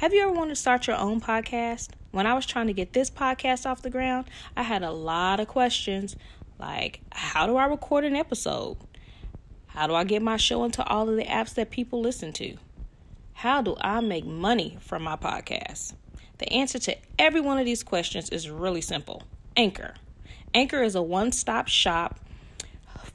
Have you ever wanted to start your own podcast? When I was trying to get this podcast off the ground, I had a lot of questions like how do I record an episode? How do I get my show into all of the apps that people listen to? How do I make money from my podcast? The answer to every one of these questions is really simple Anchor. Anchor is a one stop shop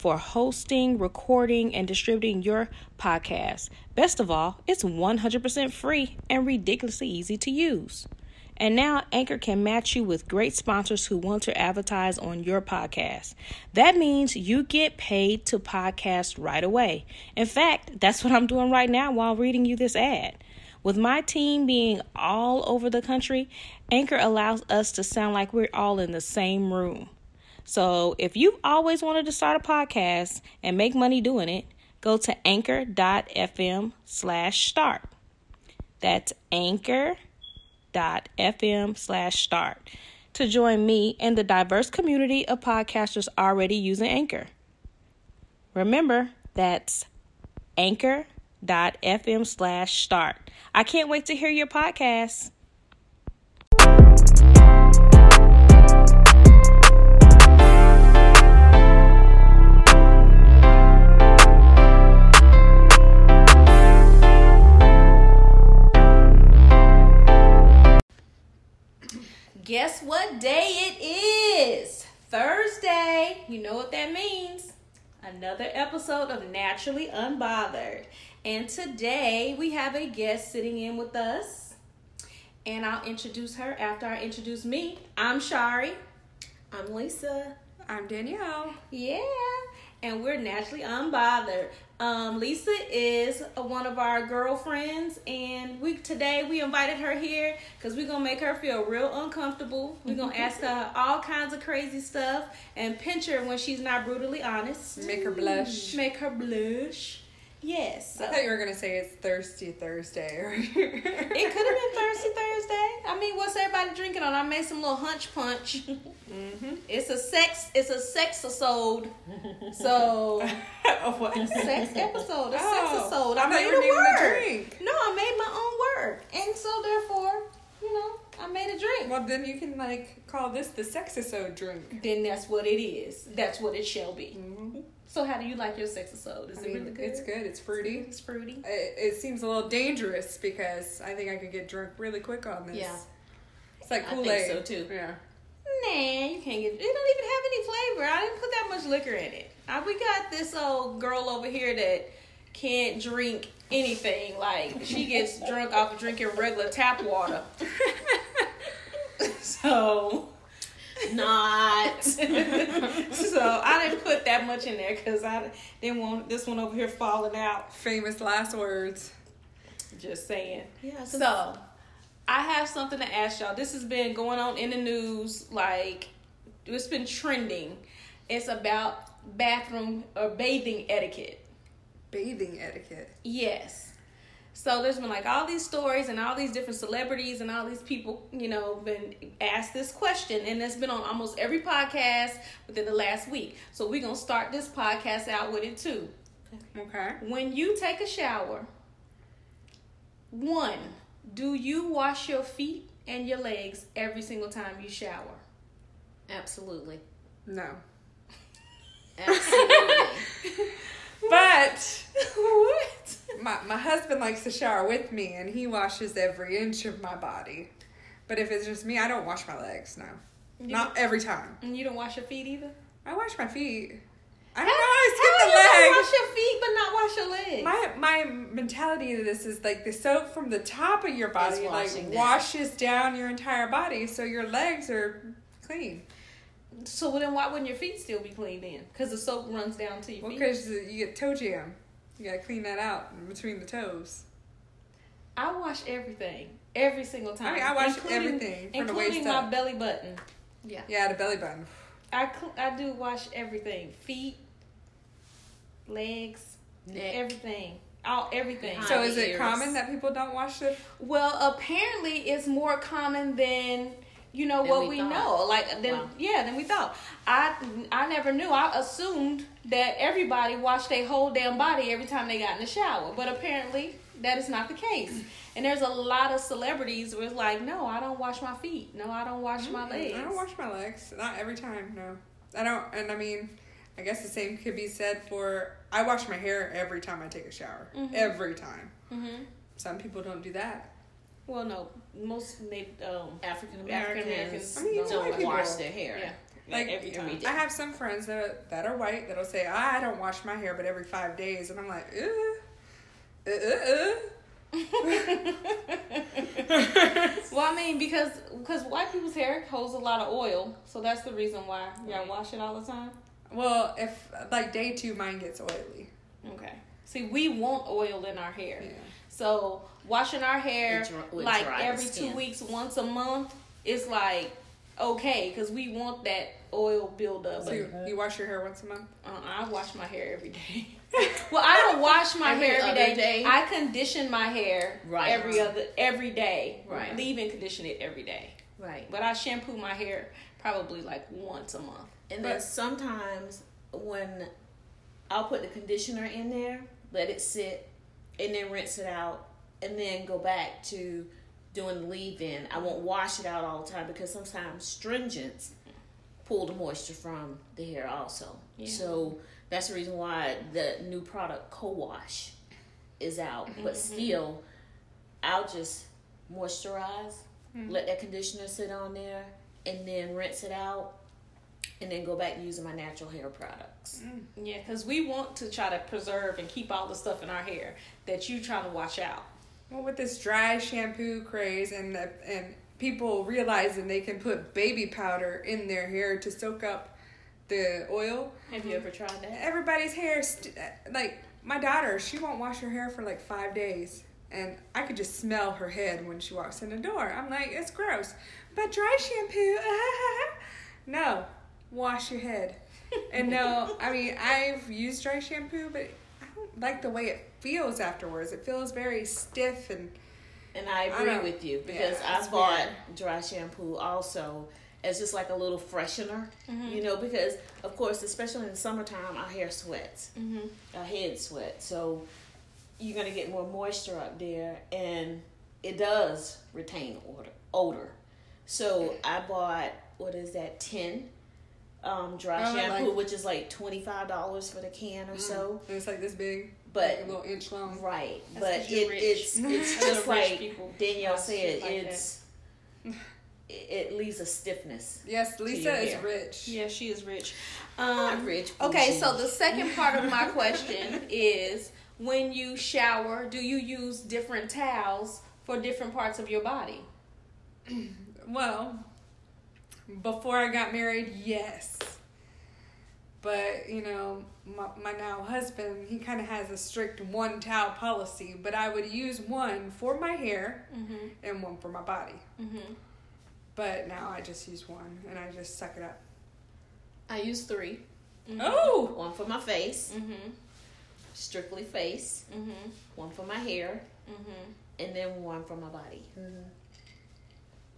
for hosting, recording, and distributing your podcast. Best of all, it's 100% free and ridiculously easy to use. And now Anchor can match you with great sponsors who want to advertise on your podcast. That means you get paid to podcast right away. In fact, that's what I'm doing right now while reading you this ad. With my team being all over the country, Anchor allows us to sound like we're all in the same room. So if you've always wanted to start a podcast and make money doing it, go to anchor.fm slash start. That's anchor.fm slash start to join me and the diverse community of podcasters already using Anchor. Remember, that's anchor.fm slash start. I can't wait to hear your podcast. Guess what day it is? Thursday. You know what that means. Another episode of Naturally Unbothered. And today we have a guest sitting in with us. And I'll introduce her after I introduce me. I'm Shari. I'm Lisa. I'm Danielle. Yeah. And we're naturally unbothered. Um, Lisa is one of our girlfriends, and we today we invited her here because we're gonna make her feel real uncomfortable. We're gonna ask her all kinds of crazy stuff and pinch her when she's not brutally honest. Make her blush. Make her blush. Yes. I thought you were gonna say it's Thirsty Thursday. it could have been Thirsty Thursday. I mean, what's everybody drinking on? I made some little hunch punch. Mm-hmm. It's a sex. It's a sex episode. So what? sex episode. A Oh, sex episode. I I, made a word. drink. No, I made my own word, and so therefore, you know, I made a drink. Well, then you can like call this the sexisode drink. Then that's what it is. That's what it shall be. Mm-hmm. So, how do you like your sex episode? Is I it mean, really good? it's good. It's fruity. It's fruity. It, it seems a little dangerous because I think I could get drunk really quick on this. Yeah. It's like I think Kool Aid. so, too. Yeah. Nah, you can't get. It don't even have any flavor. I didn't put that much liquor in it. Uh, we got this old girl over here that can't drink anything. Like she gets drunk off of drinking regular tap water. so, not. so I didn't put that much in there because I didn't want this one over here falling out. Famous last words. Just saying. Yeah. So, I have something to ask y'all. This has been going on in the news, like it's been trending. It's about bathroom or bathing etiquette. Bathing etiquette. Yes. So there's been like all these stories and all these different celebrities and all these people, you know, been asked this question and it's been on almost every podcast within the last week. So we're gonna start this podcast out with it too. Okay. When you take a shower, one, do you wash your feet and your legs every single time you shower? Absolutely. No. Absolutely. But what? My my husband likes to shower with me, and he washes every inch of my body. But if it's just me, I don't wash my legs. No, not every time. And you don't wash your feet either? I wash my feet. I don't how always you skip the wash legs. your feet but not wash your legs? My my mentality to this is like the soap from the top of your body like washes down your entire body, so your legs are clean. so then why wouldn't your feet still be clean then? Because the soap runs down to your Well, feet. because you get toe jam, you gotta clean that out in between the toes. I wash everything every single time. I mean, I wash everything from the including waist my up. belly button. yeah. Yeah, the belly button. I cl- I do wash everything: feet, legs, Neck. everything, all everything. So the is it ears. common that people don't wash their? Well, apparently it's more common than you know Than what we we, know. Like then Wow. yeah, than we thought. I I never knew. I assumed that everybody washed their whole damn body every time they got in the shower, but apparently that is not the case. And there's a lot of celebrities where it's like, no, I don't wash my feet. No, I don't wash my legs. I don't wash my legs. Not every time, no. I don't, and I mean, I guess the same could be said for I wash my hair every time I take a shower. Mhm. Every time. hmm Some people don't do that. Well, no, most Native, um, African African-Americans, Americans I mean, don't people. wash their hair. yeah, Like, every time. every day. I have some friends that that are white that'll say I don't wash my hair but every five days, and I'm like, uh, uh, uh, well, I mean, because because white people's hair holds a lot of oil, so that's the reason why y'all Right. wash it all the time. Well, if like day two, mine gets oily. Okay. See, we want oil in our hair, Yeah. so washing our hair It dry- like dry the every two weeks, once a month, is like okay because we want that oil buildup. So you, you wash your hair once a month. Uh, I wash my hair every day. well, I don't wash my Every hair every day. day? I condition my hair Right. every other every day. Right. Leave and condition it every day. Right. But I shampoo my hair probably like once a month. And But- then sometimes when I'll put the conditioner in there, let it sit, and then rinse it out, and then go back to doing the leave in. I won't wash it out all the time because sometimes stringents pull the moisture from the hair also. Yeah. So that's the reason why the new product co-wash is out. Mm-hmm. But still, I'll just moisturize, Mm-hmm. let that conditioner sit on there, and then rinse it out, and then go back using my natural hair products. Yeah, because we want to try to preserve and keep all the stuff in our hair that you trying to wash out. Well, with this dry shampoo craze and the, and people realizing they can put baby powder in their hair to soak up the oil, Have you ever tried that? everybody's hair st- like my daughter, she won't wash her hair for like five days, and I could just smell her head when she walks in the door. I'm like, it's gross, but dry shampoo, no, wash your head. And no, I mean I've used dry shampoo, but like the way it feels afterwards. It feels very stiff and. And I I agree don't- with you yeah, because I bought weird. dry shampoo also as just like a little freshener, Mm-hmm. you know, because of course, especially in the summertime, our hair sweats, Mm-hmm. our head sweats, so you're gonna get more moisture up there, and it does retain odor. Odor. So I bought what is that ten um, dry Oh, shampoo, like- which is like twenty five dollars for the can or so. And it's like this big, But like a little inch long. Right, That's but 'cause you're it, it's it's just what like Danielle buy said. like it's it, it leaves a stiffness. Yes, Lisa is hair. rich. Yeah, she is rich. Not Um, rich. okay, so the second part of my question is when you shower, do you use different towels for different parts of your body? Well, before I got married, yes. But, you know, my, my now husband, he kind of has a strict one towel policy, but I would use one for my hair Mm-hmm. and one for my body. Mm-hmm. But now I just use one and I just suck it up. I use three. Oh! One for my face, Mm-hmm. strictly face. Mm-hmm. One for my hair, Mm-hmm. and then one for my body.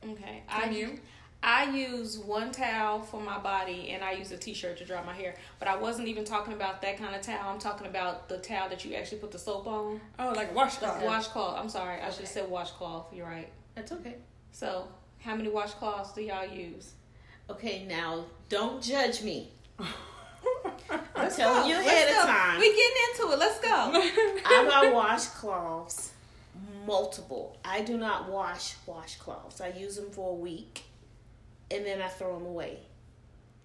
Okay. Can I you? I use one towel for my body and I use a t-shirt to dry my hair. But I wasn't even talking about that kind of towel. I'm talking about the towel that you actually put the soap on. Oh, like a washcloth. Washcloth. I'm sorry. I should have Okay. said washcloth. You're right. That's okay. So, how many washcloths do y'all use? Okay, now don't judge me. I'm telling go. you Let's ahead of go. time. We're getting into it. Let's go. I buy washcloths, multiple. I do not wash washcloths. I use them for a week, and then I throw them away.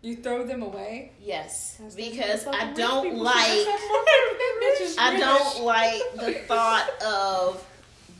you throw them away? Yes, That's because I don't like. say. That's what rich I don't like the thought of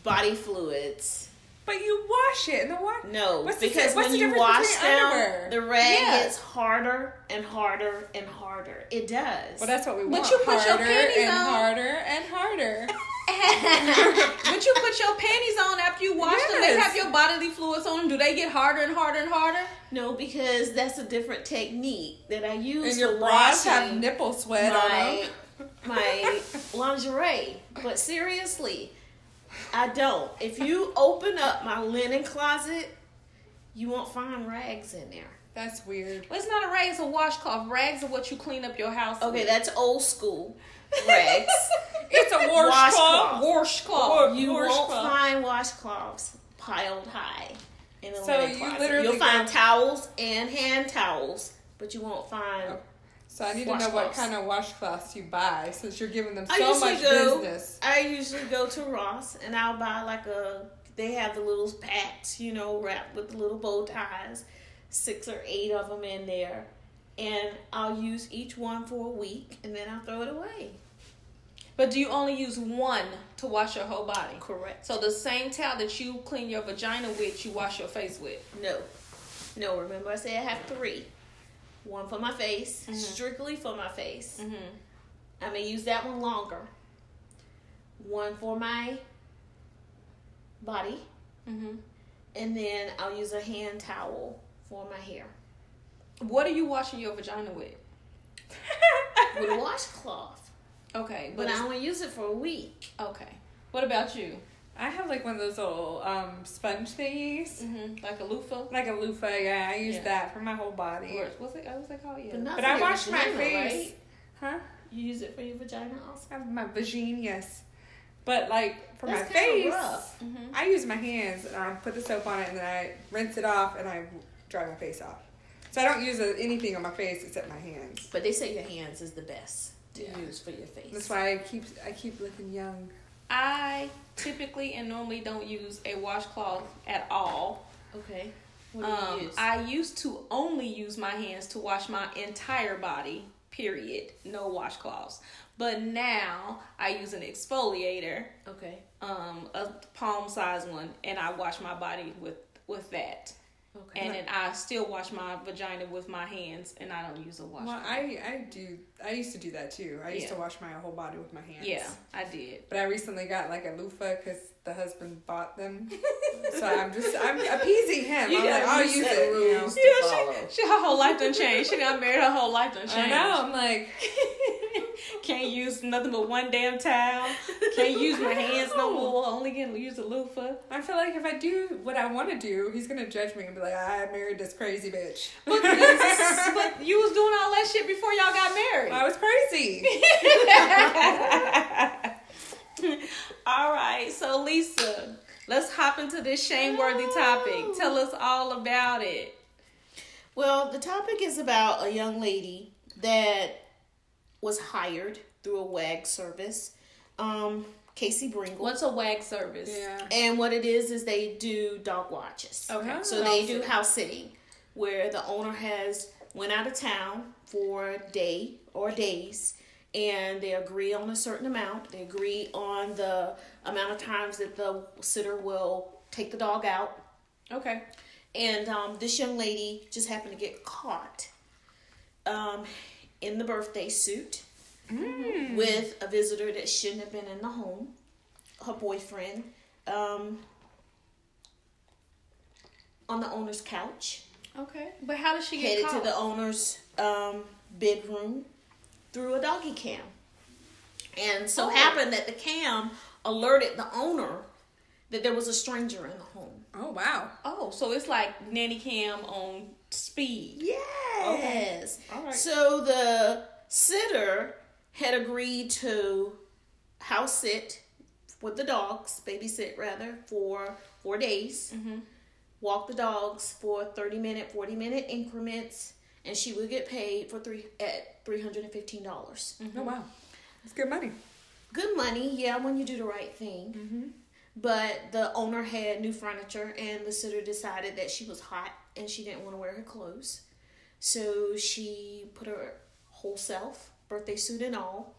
body fluids. But you wash it in the water. No, What's because di- what's when you difference wash between them, underwear? the rag Yeah. gets harder and harder and harder. It does. Well, that's what we want. But want. you put your harder panties and on. harder and harder. but you put your panties on after you wash them. They have your bodily fluids on them. Do they get harder and harder and harder? no, because that's a different technique that I use And your bras have nipple sweat on my them. my lingerie. But seriously, I don't. If you open up my linen closet, you won't find rags in there. That's weird. Well, it's not a rag, it's a washcloth. Rags are what you clean up your house Okay, with. that's old school. Rags. It's a washcloth. Washcloth. Washcloth. You won't Washcloth. find washcloths piled high in a So linen you closet. literally You'll find go- towels and hand towels, but you won't find. Oh, So I need to know what kind of washcloths you buy since you're giving them so usually much go. business. I usually go to Ross and I'll buy like a. They have the little packs, you know, wrapped with the little bow ties, six or eight of them in there, and I'll use each one for a week and then I'll throw it away. But do you only use one to wash your whole body? Correct. So the same towel that you clean your vagina with, you wash your face with. No, no. Remember, I said I have three. One for my face, Mhm. strictly for my face. Mm-hmm. I may use that one longer. One for my body, Mm-hmm. and then I'll use a hand towel for my hair What are you washing your vagina with? with a washcloth. Okay, But but I only use it for a week. okay. What about you? I have like one of those little um, sponge thingies. Mm-hmm. Like a loofah? Like a loofah, yeah. I use Yeah. that for my whole body. Or what's it? What's it called? Yeah. But But I your wash my face. Right? Huh? You use it for your vagina also. I have my vagina, yes. But like for That's my face, rough. Mm-hmm. I use my hands and I put the soap on it and then I rinse it off and I dry my face off. So I don't use uh, anything on my face except my hands. But they say your hands is the best to Yeah. use for your face. That's why I keep I keep looking young. I typically and normally don't use a washcloth at all. Okay. What do you Um, use? I used to only use my hands to wash my entire body, period. No washcloths. But now I use an exfoliator, okay. um, a palm size one, and I wash my body with with that. Okay. And then I still wash my vagina with my hands, and I don't use a washcloth. Well, I I do I used to do that too. I used Yeah. to wash my whole body with my hands. yeah, I did. But I recently got like a loofah because the husband bought them. so I'm just I'm appeasing him. You I'm like, gotta I'll use it. you know. rules. to Yeah, follow. she, she her whole life done changed. She got married, her whole life done I changed. know. I'm like, Can't use nothing but one damn towel. Can't use my hands no more. Only can use a loofah. I feel like if I do what I want to do, he's gonna judge me and be like, I married this crazy bitch. But, but you was doing all that shit before y'all got married. I was crazy. all right, so Lisa, let's hop into this shame-worthy topic. Tell us all about it. Well, the topic is about a young lady that was hired through a WAG service, um, Casey Bringle. What's a WAG service? Yeah. And what it is is they do dog watches. Okay. So they do house sitting, where the owner has went out of town for a day or days, and they agree on a certain amount. They agree on the amount of times that the sitter will take the dog out. Okay. And um, this young lady just happened to get caught um, in the birthday suit with a visitor that shouldn't have been in the home, her boyfriend, um, on the owner's couch, Okay. But how did she get headed caught? to the owner's um, bedroom through a doggy cam. And so Oh. happened that the cam alerted the owner that there was a stranger in the home. Oh wow. oh, so it's like nanny cam on speed. Yes. All right. So the sitter had agreed to house sit with the dogs, babysit rather, for four days. Mm-hmm. Walk the dogs for thirty minute, forty minute increments, and she would get paid for three at three hundred and fifteen dollars. Oh wow. It's good money. Good money, yeah, when you do the right thing. Mm-hmm. But the owner had new furniture, and the sitter decided that she was hot and she didn't want to wear her clothes. So she put her whole self, birthday suit and all,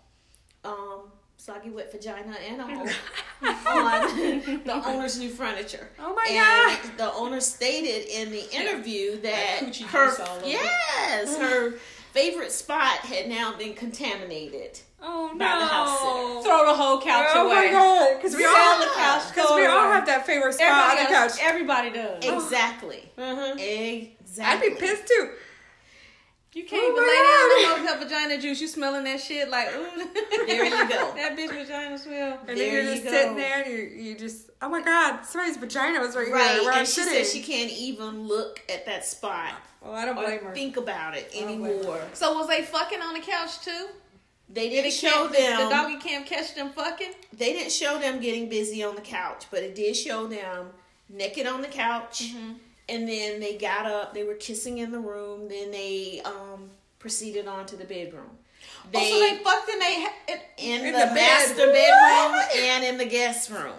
um, soggy wet vagina and all, on the owner's new furniture. Oh my and the owner stated in the interview that Like her all yes, her favorite spot had now been contaminated. Oh no. By the house Throw the whole couch oh away. my god. Because we Sell all the couch, Because we all have that favorite spot on the couch. does. Everybody does. Exactly. Uh-huh. Exactly. I'd be pissed too. You can't Oh even lay down and with her vagina juice. You smelling that shit like, ooh. There you go. that bitch vagina smell. And There then you're just sitting there and you you just oh my god, somebody's vagina was right, Right, here I'm and she said she can't even look at that spot well, I don't blame her. think about it I don't blame anymore. So was they fucking on the couch too? They Did didn't it show them. The doggy cam catch them fucking. they didn't show them getting busy on the couch, but it did show them naked on the couch. Mm-hmm. And then they got up. They were kissing in the room. Then they um, proceeded on to the bedroom. They, oh, so they fucked and they. ha- in, in the, the bed. master bedroom and in the guest room,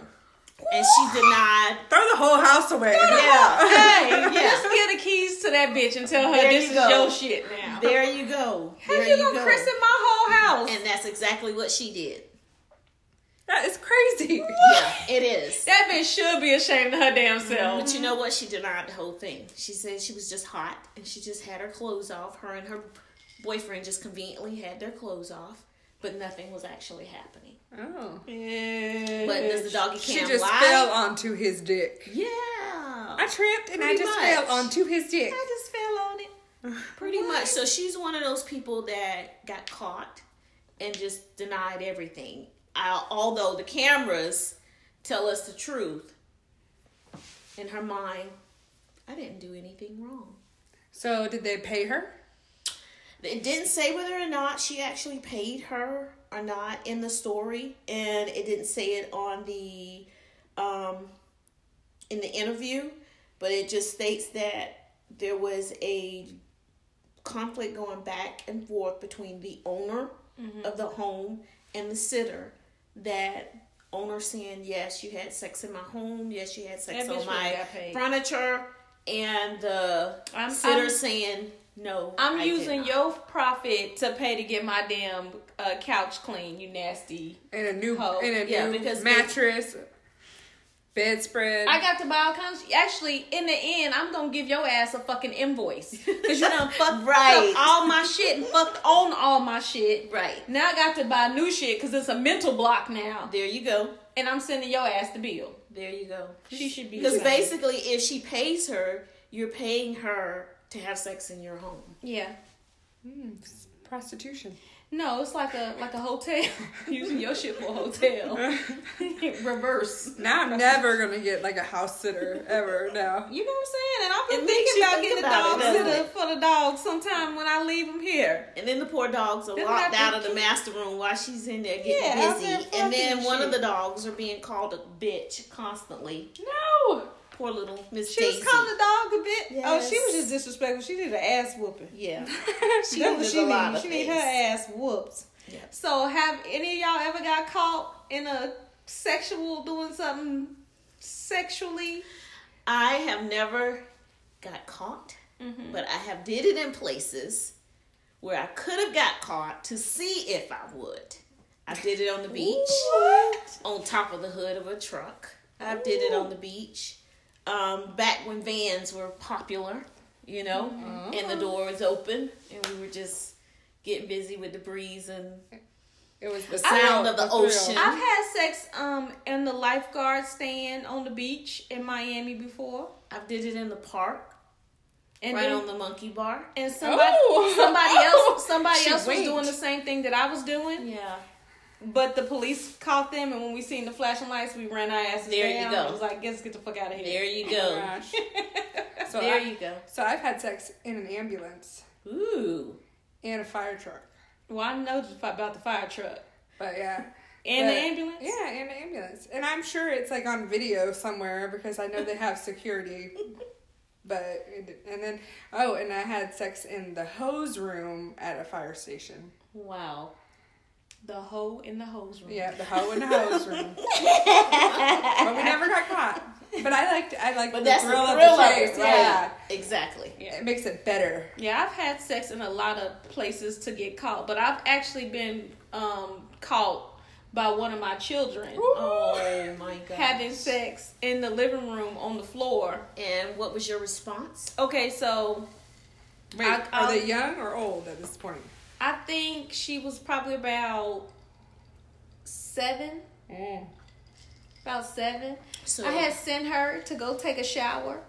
and she denied. Throw the whole house away. Yeah, hey, Yeah. just give the keys to that bitch and tell her There this you is go. your shit now. there you go. How There you gonna go. christen my whole house? And that's exactly what she did. That is crazy. Yeah, it is. that bitch should be ashamed of her damn self. But you know what? She denied the whole thing. She said she was just hot and she just had her clothes off. Her and her boyfriend just conveniently had their clothes off, but nothing was actually happening. Oh. But does the doggy She cam just lie? fell onto his dick. Yeah. I tripped and I just much. fell onto his dick. I just fell on it. Pretty much. So she's one of those people that got caught and just denied everything. I, although the cameras tell us the truth, in her mind, I didn't do anything wrong. So did they pay her? It didn't say whether or not she actually paid her or not in the story, and it didn't say it on the um in the interview, but it just states that there was a conflict going back and forth between the owner of the home and the sitter that owner saying yes you had sex in my home yes you had sex That on my would've got paid. furniture and the I'm- sitter I'm- saying no I'm I did using not." your profit to pay to get my damn uh, couch clean. You nasty. In a new Hoe. in a Yeah, new because they- mattress, bedspread. I got to buy all kinds. Actually, in the end, I'm gonna give your ass a fucking invoice because you done fucked Right. up all my shit and fucked on all my shit. right Now I got to buy new shit because it's a mental block now, there you go and I'm sending your ass the bill. there you go She should be because basically if she pays her you're paying her to have sex in your home Yeah. Mm, prostitution. No, it's like a like a hotel. Using your shit for a hotel. Reverse. Now I'm never gonna get like a house sitter ever. Now. You know what I'm saying? And I've been It makes thinking you about think getting a dog it, sitter it? for the dog sometime when I leave them here. And then the poor dogs are Then locked out of the keep- master room while she's in there getting Yeah, out busy. there and fucking then and one of the dogs are being called a bitch constantly. No. Poor little Miss She Daisy. was calling the dog a bit. Oh, she was just disrespectful. She needed an ass whooping. Yeah. She That's what needed she a lot need. of She need her ass whooped. Yeah. So, have any of y'all ever got caught in a sexual doing something sexually? I have never got caught, Mm-hmm. but I have did it in places where I could have got caught to see if I would. I did it on the beach, What? on top of the hood of a truck. I did it on the beach. Um, back when vans were popular, you know, and the door was open, and we were just getting busy with the breeze and It was the sound of the thrill. ocean. I've had sex um in the lifeguard stand on the beach in Miami before, I've did it in the park, and right then, on the monkey bar. and somebody Oh. somebody else somebody She else was doing the same thing that I was doing, Yeah. But the police caught them, and when we seen the flashing lights, we ran our asses There you down. go. I was like, "Let's get the fuck out of here." There you Oh go. my gosh. So there I, you go. so I've had sex in an ambulance Ooh. and a fire truck. Well, I know about the fire truck But yeah. and the ambulance. Yeah, and the ambulance. And I'm sure it's like on video somewhere because I know they have security. But and then oh, and I had sex in the hose room at a fire station. Wow. The hoe in the hose room. Yeah, the hoe in the hose room. but we never got caught. But I liked I liked But the that's the thrill, thrill of the of chase. it, Yeah. right? Exactly. It makes it better. Yeah, I've had sex in a lot of places to get caught, but I've actually been um, caught by one of my children Oh my god. having sex in the living room on the floor. And what was your response? Okay, so Wait, I- are I'll- they young or old at this point? I think she was probably about seven. Mm. About seven. So I had sent her to go take a shower.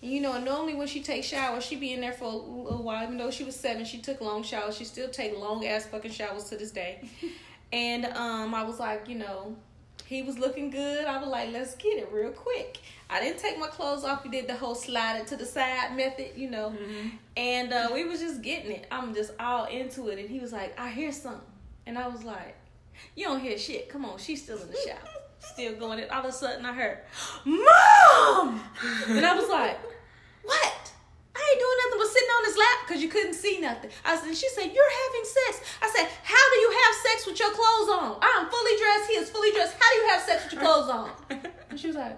And you know, normally when she takes showers, she be in there for a little while. Even though she was seven, she took long showers. She still take long ass fucking showers to this day. and um, I was like, you know, He was looking good. I was like, let's get it real quick. I didn't take my clothes off. We did the whole slide it to the side method, you know. And uh, we was just getting it. I'm just all into it. And he was like, I hear something. And I was like, you don't hear shit. Come on, she's still in the shower. Still going it. All of a sudden I heard, Mom! and I was like, what? I ain't doing nothing but sitting on his lap because you couldn't see nothing. I said, she said, you're having sex. I said, how do you have sex with your clothes on? I'm fully dressed. He is fully dressed. How do you have sex with your clothes on? And she was like,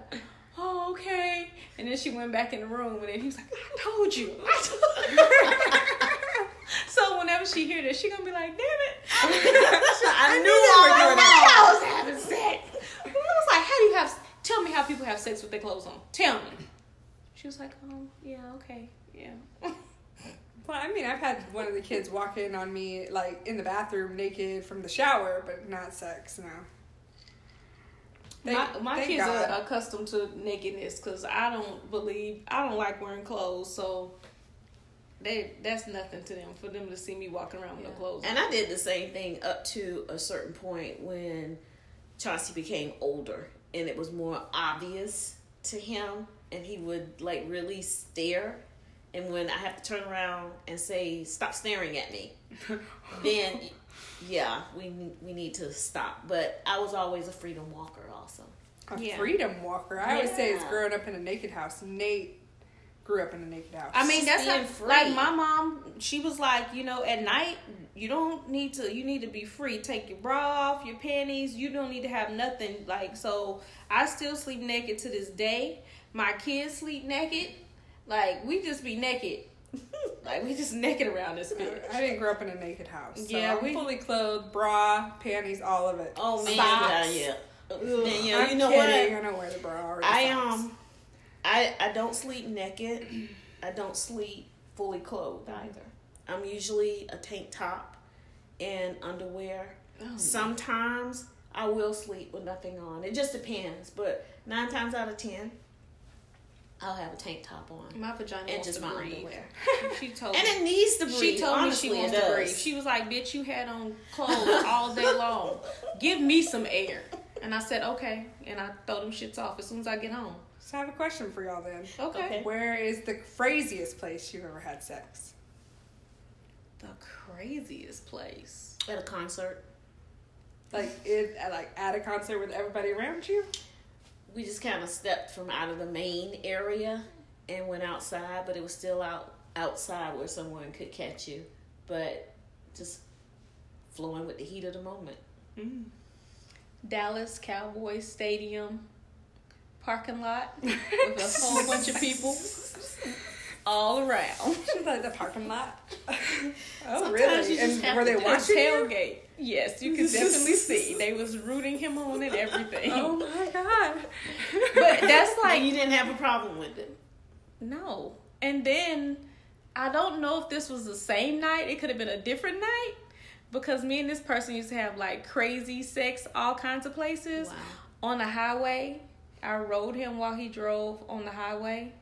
oh, okay. And then she went back in the room and then he was like, I told you. I told you. so whenever she hear this, she gonna be like, damn it. I knew I doing was. I was having sex. I was like, how do you have, tell me how people have sex with their clothes on. Tell me. She was like, oh, yeah, okay, yeah. Well, I mean, I've had one of the kids walk in on me like in the bathroom naked from the shower, but not sex. No. my Thank- my thank kids God. are accustomed to nakedness because I don't believe I don't like wearing clothes, so they that's nothing to them for them to see me walking around with no clothes. And I did the same thing up to a certain point when Chauncey became older and it was more obvious to him and he would like really stare and when I have to turn around and say stop staring at me then yeah we we need to stop but I was always a freedom walker also A Yeah. freedom walker. I always say it's growing up in a naked house. Nate grew up in a naked house. I mean, that's how, being free. like my mom. She was like, you know, at night you don't need to. You need to be free. Take your bra off, your panties. You don't need to have nothing. Like so, I still sleep naked to this day. My kids sleep naked. Like we just be naked. like we just naked around this bitch. I didn't grow up in a naked house. So Yeah, I'm we- fully clothed, bra, panties, all of it. oh man Socks. yeah, yeah. Ugh. Then, you know, I'm you know kidding. what I don't wear the bra or the I socks. um I I don't sleep naked. I don't sleep fully clothed either. I'm usually a tank top and underwear. Oh, Sometimes I will sleep with nothing on. It just depends, but nine times out of ten, I'll have a tank top on. my vagina And wants just to my breathe. underwear. She told And me. it needs to breathe. She told Honestly, me she wants to breathe. She was like, "Bitch, you had on clothes all day long. Give me some air." And I said, "Okay." And I throw them shits off as soon as I get home. So I have a question for y'all then. Okay. Okay. Where is the craziest place you've ever had sex? The craziest place. At a concert, Like it, like at a concert with everybody around you? We just kind of stepped from out of the main area and went outside, but it was still out outside where someone could catch you, but just flowing with the heat of the moment. Mm. Dallas Cowboys Stadium parking lot with a whole bunch of people all around. Like the parking lot. oh, Sometimes really? you And were they watching you? Tailgate. Yes, you can definitely see. They was rooting him on and everything. Oh my god! But that's Like like you didn't have a problem with it. No. And then I don't know if this was the same night. It could have been a different night because me and this person used to have like crazy sex all kinds of places Wow. on the highway. I rode him while he drove on the highway.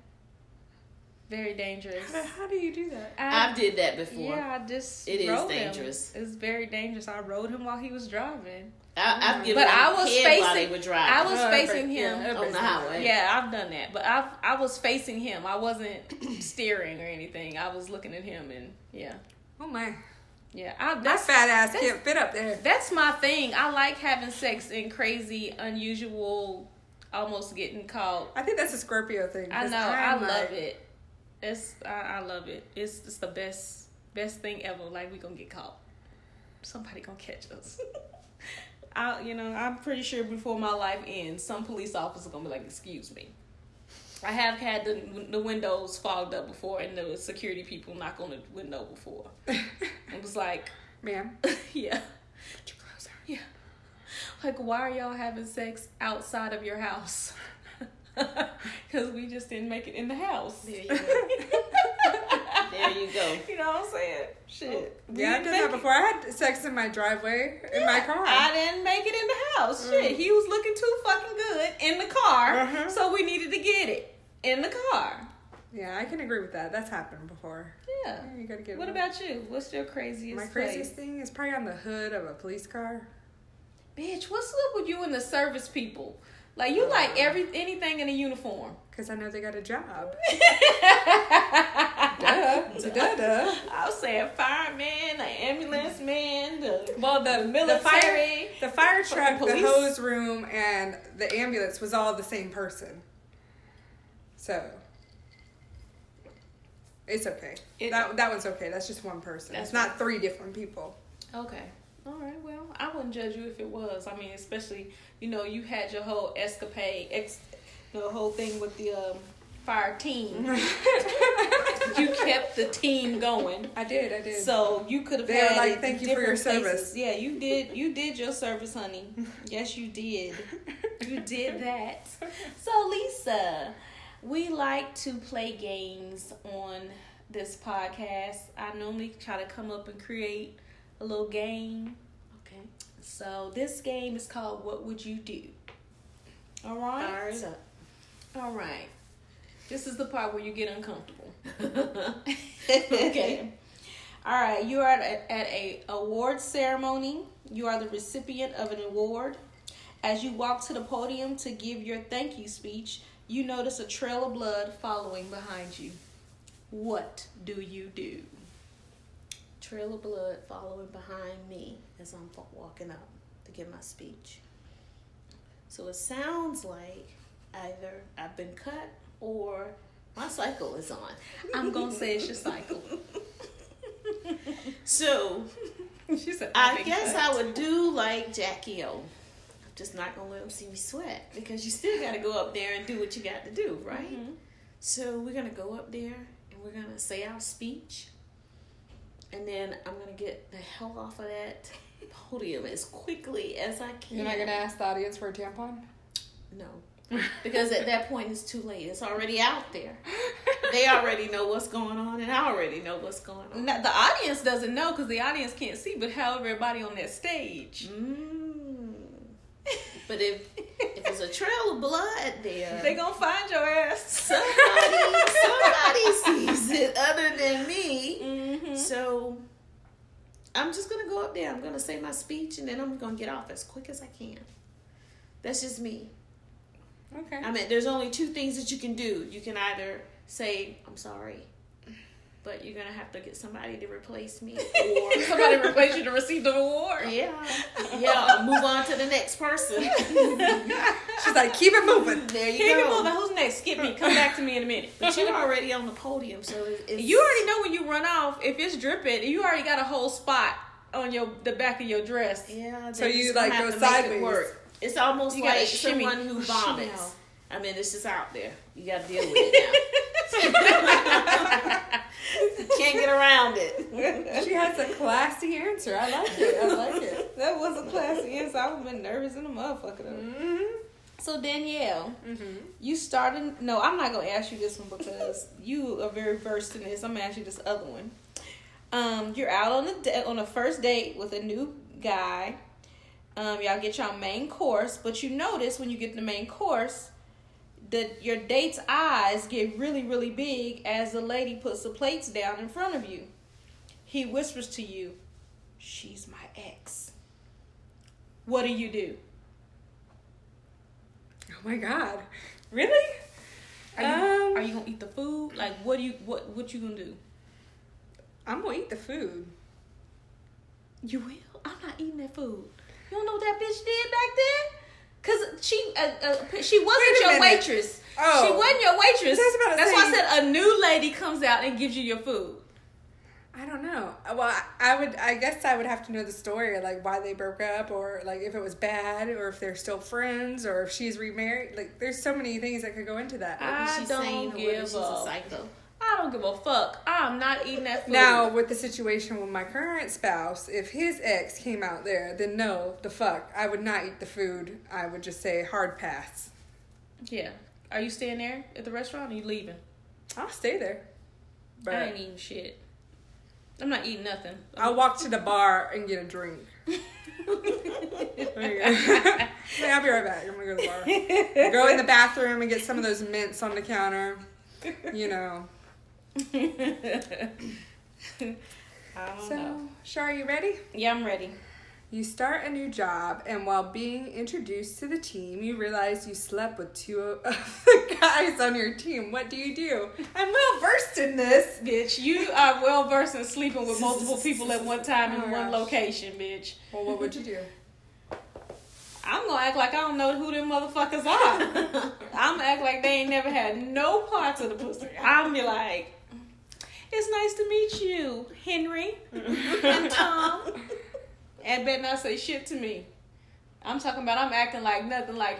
Very dangerous. How do you do that? I've did that before. yeah, I just It is rode him. dangerous. It's very dangerous. I rode him while he was driving. I, I've given But them I was head while they facing- were driving. I was Uh, facing but- him yeah, on the highway. Yeah, I've done that, but I I was facing him. I wasn't steering or anything. I was looking at him, and yeah, Oh my! yeah. I, That that's fat ass that's- can't fit up there. that's my thing. I like having sex in crazy, unusual, almost getting caught. I think that's a Scorpio thing. I 'cause know. I I'm love like- it. It's I, I love it. It's it's the best best thing ever. Like we gonna get caught. Somebody gonna catch us. I you know I'm pretty sure before my life ends, some police officer gonna be like, "Excuse me." I have had the the windows fogged up before, and the security people knock on the window before. It was like, Ma'am, yeah, put your clothes on. yeah. Like, why are y'all having sex outside of your house? Because we just didn't make it in the house. There you go. there you go. You know what I'm saying? Shit. We Yeah, I've didn't done that it- before. I had sex in my driveway in my car. I didn't make it in the house. Shit, he was looking too fucking good in the car, Uh-huh. so we needed to get it in the car. yeah, I can agree with that. That's happened before. Yeah. Yeah, you gotta get. What about you? What's your craziest? my craziest place? thing? Is probably on the hood of a police car. bitch, what's up with you and the service people? Like you like every anything in a uniform. Because I know they got a job. duh, duh, duh. I was saying fireman, the ambulance man, the Well, the military. the fire, the fire truck, the police. hose room, and the ambulance was all the same person. So it's okay. It- that that one's okay. That's just one person. It's not three different people. Okay. All right. Well, I wouldn't judge you if it was. I mean, especially you know you had your whole escapade, ex, the whole thing with the um, fire team. you kept the team going. I did. I did. So you could have They were had like, "Thank you for your service." places. Yeah, you did. You did your service, honey. Yes, you did. You did that. So Lisa, we like to play games on this podcast. I normally try to come up and create a little game. Okay. So this game is called What Would You Do? All right. All right. All right. This is the part where you get uncomfortable. Okay. All right. You are at at a award ceremony. You are the recipient of an award. As you walk to the podium to give your thank you speech, you notice a trail of blood following behind you. What do you do? Trail of blood following behind me as I'm walking up to give my speech. So it sounds like either I've been cut or my cycle is on. I'm gonna say it's your cycle. So she said, I guess I would do like Jackie O. I'm just not gonna let them see me sweat because you still gotta go up there and do what you got to do, right? Mhm. So we're gonna go up there and we're gonna say our speech, and then I'm gonna get the hell off of that podium as quickly as I can. You're not gonna ask the audience for a tampon. No, because at that point it's too late. It's already out there. They already know what's going on, and I already know what's going on. Now, the audience doesn't know because the audience can't see, but how everybody on that stage. Mm. But if if there's a trail of blood there, They gonna find your ass. somebody somebody sees it other than me. Mm-hmm. Mm-hmm. So I'm just gonna go up there. I'm gonna say my speech, and then I'm gonna get off as quick as I can. That's just me. Okay. I mean, there's only two things that you can do. You can either say I'm sorry, but you're gonna have to get somebody to replace me, or Somebody replace you to receive the award. yeah, yeah, move on to the next person. She's like, keep it moving. There you go. Keep it moving. Who's next? Skip me. Come back to me in a minute. But you're already on the podium, so it's, it's You already know when you run off, if it's dripping, you already got a whole spot on your the back of your dress. Yeah. So you, like, go to make it sideways. work. It's almost You like someone who Shimmy vomits. Out. I mean, it's just out there. You got to deal with it now. Can't get around it. She has a classy answer. I like it. I like it. That was a classy answer. I would have been nervous in a motherfucker though. Mm-hmm. So Danielle, Mm-hmm. you started. No, I'm not gonna ask you this one because you are very versed in this. I'm gonna ask you this other one. Um, you're out on a on a first date with a new guy. Um, y'all get your main course, but you notice when you get the main course, that your date's eyes get really, really big as the lady puts the plates down in front of you. He whispers to you, "She's my ex." What do you do? Oh my god. Really? Are you, Um, are you gonna eat the food? Like, what do you what what you gonna do? I'm gonna eat the food. You will? I'm not eating that food. You don't know what that bitch did back then? Cause she uh, uh, she wasn't Wait a your minute. waitress. Oh. She wasn't your waitress. I was about to That's why I said a new lady comes out and gives you your food. I don't know. Well, I- I would. I guess I would have to know the story, like why they broke up, or like if it was bad, or if they're still friends, or if she's remarried. Like, there's so many things that could go into that. I she's don't saying give whether she's a- a psycho. I don't give a fuck. I'm not eating that food. Now, with the situation with my current spouse, if his ex came out there, then no, the fuck, I would not eat the food. I would just say hard pass. yeah. Are you staying there at the restaurant? Or are you leaving? I'll stay there, but I ain't eating shit. I'm not eating nothing. I'll walk to the bar and get a drink. There you go. Hey, I'll be right back. I'm gonna go to the bar. Go in the bathroom and get some of those mints on the counter. You know. So, know. Shar, you ready? Yeah, I'm ready. You start a new job, and while being introduced to the team, you realize you slept with two of the guys on your team. What do you do? I'm well versed in this. Bitch, you are well versed in sleeping with multiple people at one time in Oh, one gosh. location, bitch. Well, what would you do? I'm gonna act like I don't know who them motherfuckers are. I'm gonna act like they ain't never had no parts of the pussy. I'm be like, it's nice to meet you, Henry and Tom. And better not say shit to me. I'm talking about I'm acting like nothing. Like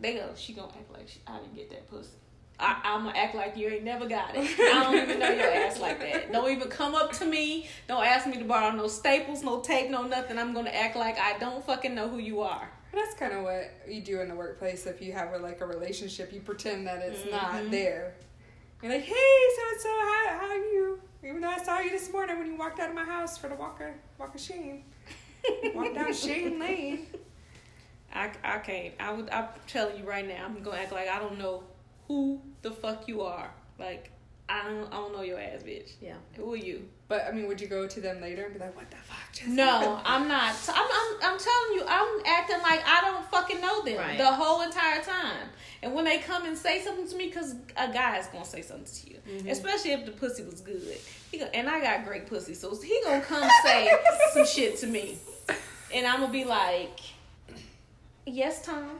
they go, she gonna act like she, I didn't get that pussy. I, I'm gonna act like you ain't never got it. I don't even know your ass like that. Don't even come up to me. Don't ask me to borrow no staples, no tape, no nothing. I'm gonna act like I don't fucking know who you are. That's kind of what you do in the workplace. If you have a, like a relationship, you pretend that it's Mhm. not there. You're like, hey, so and so, how how are you? Even though I saw you this morning when you walked out of my house for the walk of walk of shame, walk down Shane Lane. I, I can't. I would. I'm telling you right now. I'm gonna act like I don't know who the fuck you are. Like I don't. I don't know your ass, bitch. Yeah. Who are you? But I mean, would you go to them later and be like, what the fuck just No, happened?" I'm not. I'm, I'm. I'm telling you. I'm acting like I don't fucking know them Right. the whole entire time. And when they come and say something to me, because a guy is gonna say something to you, Mm-hmm. especially if the pussy was good. He go, and I got great pussy, so he gonna come say some shit to me, and I'm gonna be like, "Yes, Tom."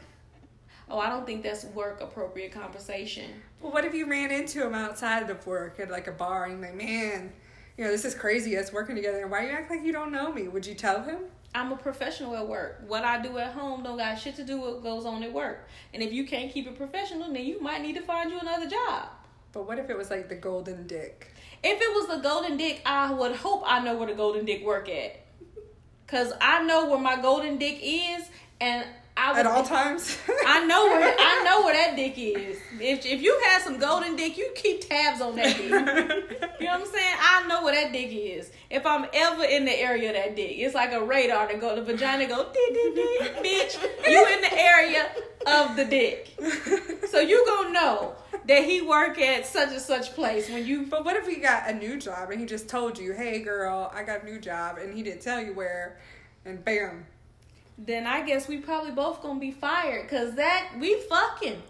Oh, I don't think that's work appropriate conversation. Well, what if you ran into him outside of work at like a bar and you're like, man, you know, this is crazy us working together. And why you act like you don't know me? Would you tell him? I'm a professional at work. What I do at home don't got shit to do with what goes on at work. And if you can't keep it professional, then you might need to find you another job. But what if it was like the golden dick? If it was the golden dick, I would hope I know where the golden dick work at. Cause I know where my golden dick is and I would At all times? I know where I know where that dick is. If if you had some golden dick, you keep tabs on that dick. You know what I'm saying? I know where that dick is. If I'm ever in the area of that dick, it's like a radar to go. The vagina go, dick, dick, dick, bitch. You in the area of the dick, so you gonna know that he work at such and such place when you. But what if he got a new job and he just told you, hey girl, I got a new job, and he didn't tell you where, and bam. Then I guess we probably both gonna be fired, cause that we fucking.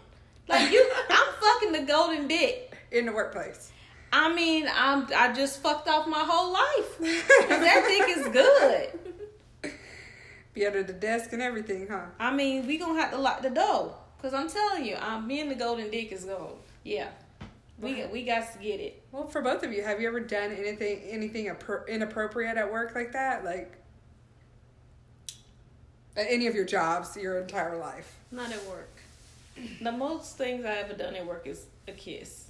Like you, I'm fucking the golden dick. In the workplace. I mean, I'm I just fucked off my whole life. that dick is good. Be under the desk and everything, huh? I mean, we gonna have to lock the door. Cause I'm telling you, I'm me and the golden dick is gold. Yeah, we we got to get it. Well, for both of you, have you ever done anything anything inappropriate at work like that? Like at any of your jobs your entire life? Not at work. The most things I ever done at work is a kiss.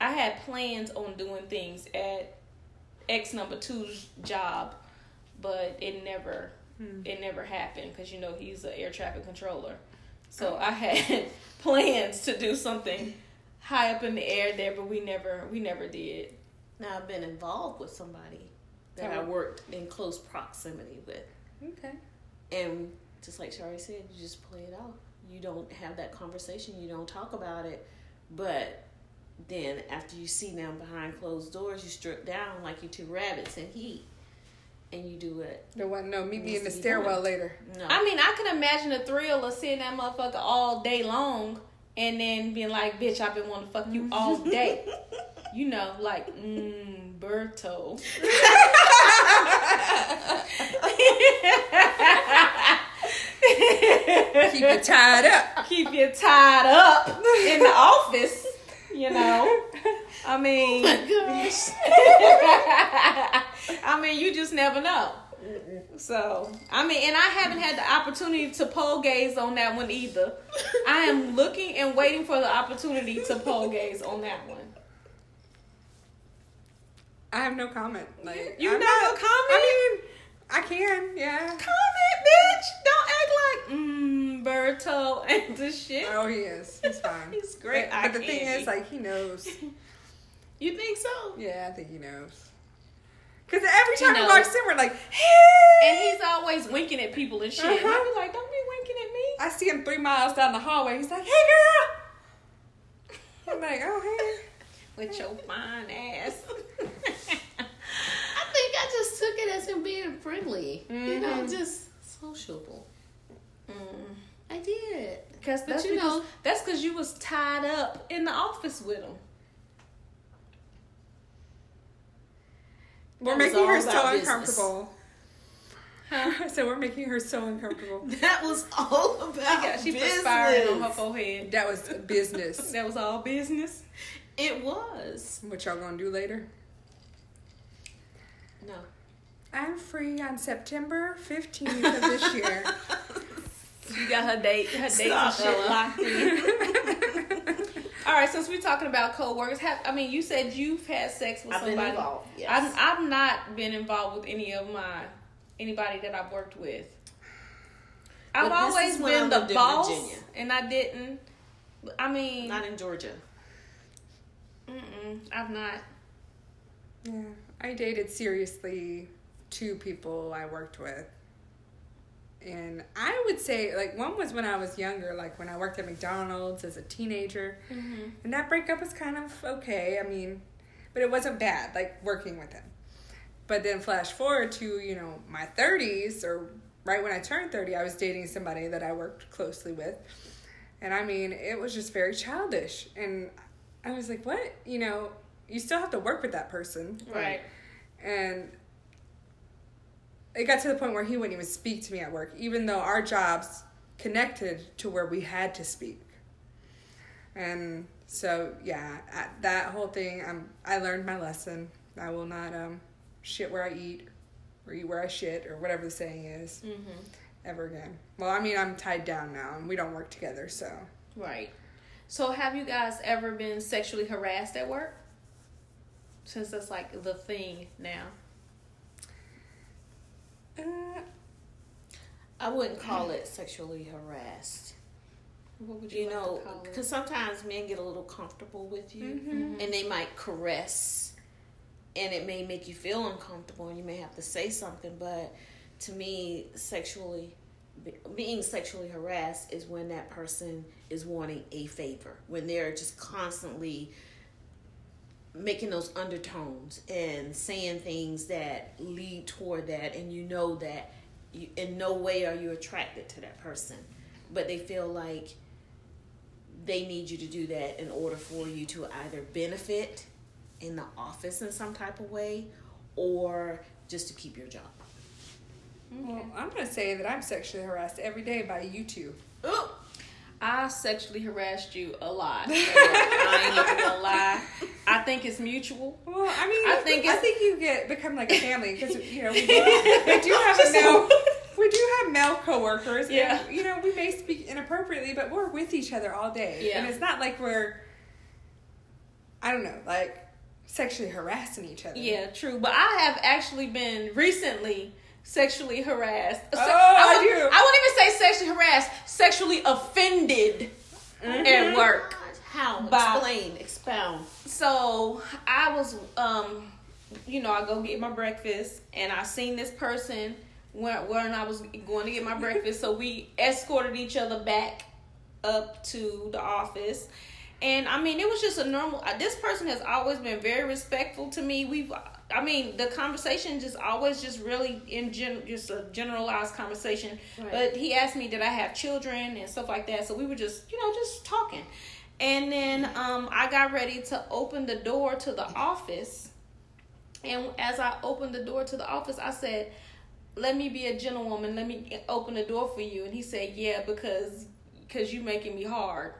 I had plans on doing things at X number two's job, but it never hmm. it never happened because you know he's an air traffic controller. So oh. I had plans to do something high up in the air there, but we never we never did. Now I've been involved with somebody that I Oh. worked in close proximity with. Okay. And just like Shari said, you just play it off. You don't have that conversation. You don't talk about it. But then after you see them behind closed doors, you strip down like you two rabbits in heat, and you do it. The one, no, meet me in the Needs to be stairwell later. No, I mean, I can imagine the thrill of seeing that motherfucker all day long and then being like, bitch, I've been wanting to fuck you all day. you know, like, mmm, Berto. Keep it tied up. Keep you tied up in the office, you know. I mean, oh gosh. I mean, you just never know. So, I mean, and I haven't had the opportunity to pole gaze on that one either. I am looking and waiting for the opportunity to pole gaze on that one. I have no comment. Like You I'm not- comment? I mean, I can, yeah. Comment, bitch. Don't act like mmm, Berto and the shit. Oh, he is. He's fine. He's great. But, but the thing is, like, he knows. You think so? Yeah, I think he knows. Because every time he, knows. walks in, we're like, hey! And he's always winking at people and shit. And I Uh-huh. be like, don't be winking at me. I see him three miles down the hallway. He's like, hey, girl! I'm like, oh, hey. With your fine ass. I think I just took it as him being friendly. You know, Mhm. just sociable. Mm. I did. Cause But that's you because know- that's because you was tied up in the office with him. We're making her so about business. uncomfortable. so we're making her so uncomfortable. That was all about Yeah, she business. perspired on her forehead. That was business. That was all business. It was. What y'all gonna do later? No. I'm free on September 15th of this year. You got her date, her date and Stop, shit locked in. All right, since we're talking about co-workers, have I mean, you said you've had sex with I've been somebody. involved. Yes. I've, I've not been involved with any of my anybody that I've worked with. I've But always been the boss, Virginia. and I didn't. I mean, Not in Georgia. Mm-mm, I've not. yeah, I dated seriously two people I worked with. And I would say, like, one was when I was younger, like when I worked at McDonald's as a teenager. Mm-hmm. And that breakup was kind of okay. I mean, but it wasn't bad, like working with him. But then flash forward to, you know, my 30s or right when I turned 30, I was dating somebody that I worked closely with. And I mean, it was just very childish. And I was like, what? You know, you still have to work with that person. Right. And it got to the point where he wouldn't even speak to me at work, even though our jobs connected to where we had to speak. And so, yeah, at that whole thing, um, I learned my lesson. I will not um, shit where I eat or eat where I shit or whatever the saying is Mm-hmm. ever again. Well, I mean, I'm tied down now and we don't work together, so. Right. So, have you guys ever been sexually harassed at work? Since that's like the thing now. Uh, I wouldn't call it sexually harassed. What would You like know, to call it? because sometimes men get a little comfortable with you Mhm. and they might caress and it may make you feel uncomfortable and you may have to say something. But to me, sexually, be- being sexually harassed is when that person is wanting a favor, when they're just constantly making those undertones and saying things that lead toward that and you know that you, in no way are you attracted to that person but they feel like they need you to do that in order for you to either benefit in the office in some type of way or just to keep your job well, I'm going to say that I'm sexually harassed every day by you two. Ooh. I sexually harassed you a lot. So I ain't even gonna lie. I think it's mutual. Well, I mean, I I think think I think you get become like a family because you know we do, we do have a male we do have male coworkers. Yeah. and, you know we may speak inappropriately, but we're with each other all day, Yeah. and it's not like we're I don't know like sexually harassing each other. Yeah, true. But I have actually been recently sexually harassed. Se- Oh, I wouldn't- I wouldn't even say sexually harassed. Sexually offended at work. how By- explain expound So I was, um, you know, I go get my breakfast, and I seen this person when when I was going to get my breakfast. So we escorted each other back up to the office. And I mean, it was just a normal. uh, This person has always been very respectful to me. We've, I mean, the conversation just always just really in gen, just a generalized conversation. Right. But he asked me, did I have children and stuff like that. So we were just, you know, just talking. And then um, I got ready to open the door to the office. And as I opened the door to the office, I said, "Let me be a gentlewoman. Let me open the door for you." And he said, "Yeah, because because you making me hard."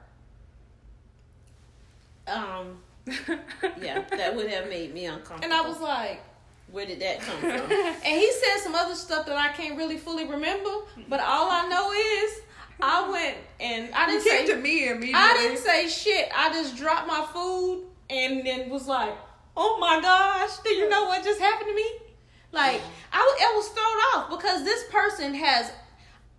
um yeah that would have made me uncomfortable And I was like, where did that come from and he said some other stuff that I can't really fully remember, but all I know is I went and I didn't came say to me immediately. I didn't say shit. I just dropped my food and then was like, "Oh my gosh, do you know what just happened to me?" Like I, was- I was thrown off because this person has,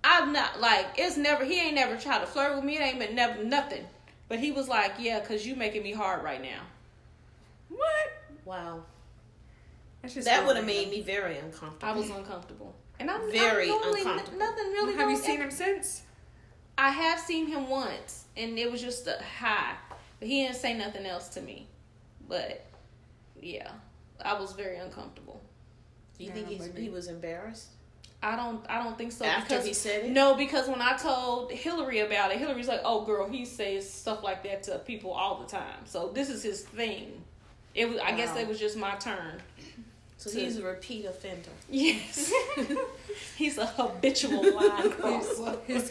I've not like it's never he ain't never tried to flirt with me. It ain't been never nothing. But he was like, "Yeah, cause you making me hard right now." What? wow That's just that would have made me very uncomfortable I was uncomfortable, and I'm Very I'm normally n- uncomfortable. Nothing really. Have you seen him since? I have seen him once, and it was just a hi, but he didn't say nothing else to me. But yeah, I was very uncomfortable. Do you Yeah, think he's, he was embarrassed? I don't I don't think so After because he said it? No, because when I told Hillary about it, Hillary's like, "Oh, girl, he says stuff like that to people all the time." So this is his thing. It was. I guess it was just my turn. So To- he's a repeat offender. Yes, he's a habitual line crosser. He's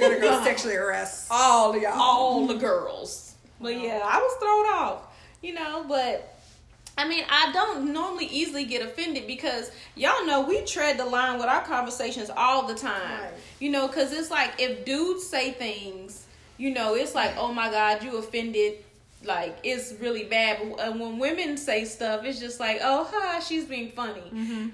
gonna go sexually harass all y'all. all the girls. But yeah, I was thrown off, you know, but I mean, I don't normally easily get offended because y'all know we tread the line with our conversations all the time. Right. You know, because it's like if dudes say things, you know, it's like, oh my God, you offended. Like, it's really bad. But uh, when women say stuff, it's just like, oh, hi, she's being funny.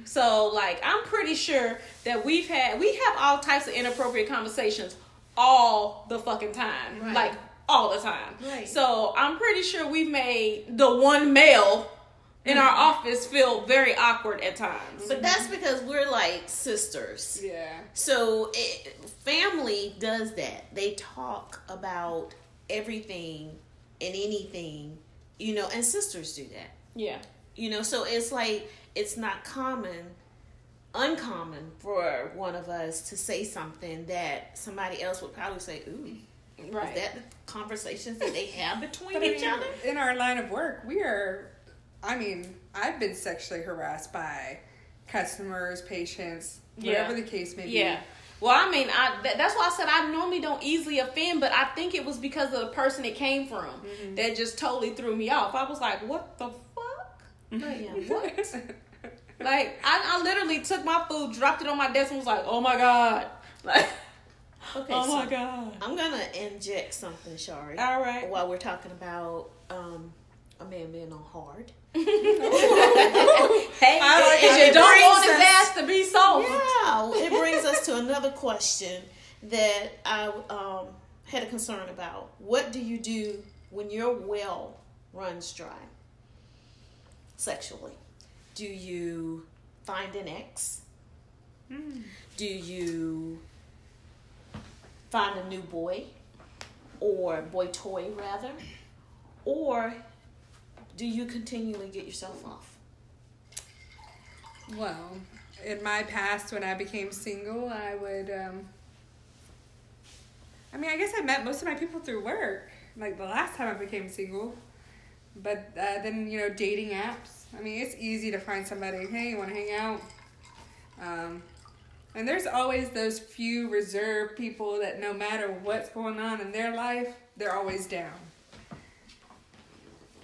So, like, I'm pretty sure that we've had, we have all types of inappropriate conversations all the fucking time. Right. Like, all the time. Right. So, I'm pretty sure we've made the one male in our office feel very awkward at times. But that's because we're like sisters. Yeah. So it, family does that. They talk about everything and anything, you know, and sisters do that. Yeah. You know, so it's like it's not common, uncommon for one of us to say something that somebody else would probably say, "Ooh, Right. is that the conversations that they have between each other?" in our line of work, we are. I mean, I've been sexually harassed by customers, patients, whatever Yeah. the case may be. Yeah. Well, I mean, I that, that's why I said I normally don't easily offend, but I think it was because of the person it came from that just totally threw me off. I was like, "What the fuck?" Like, yeah, What? Like, I, I literally took my food, dropped it on my desk, and was like, "Oh my god!" Like, Okay, oh so my god. I'm gonna inject something, Shari. All right. While we're talking about um, a man being on hard. Hey, I like if you it don't brings want his us- ass to be soft. Yeah, it brings us to another question that I um, had a concern about. What do you do when your well runs dry sexually? Do you find an ex? Do you find a new boy or boy toy rather? Or do you continually get yourself off? Well, in my past, when I became single, I would. um I mean, I guess I met most of my people through work. Like the last time I became single, but uh, then you know, dating apps. I mean, it's easy to find somebody. Hey, you want to hang out? Um, and there's always those few reserved people that no matter what's going on in their life, they're always down.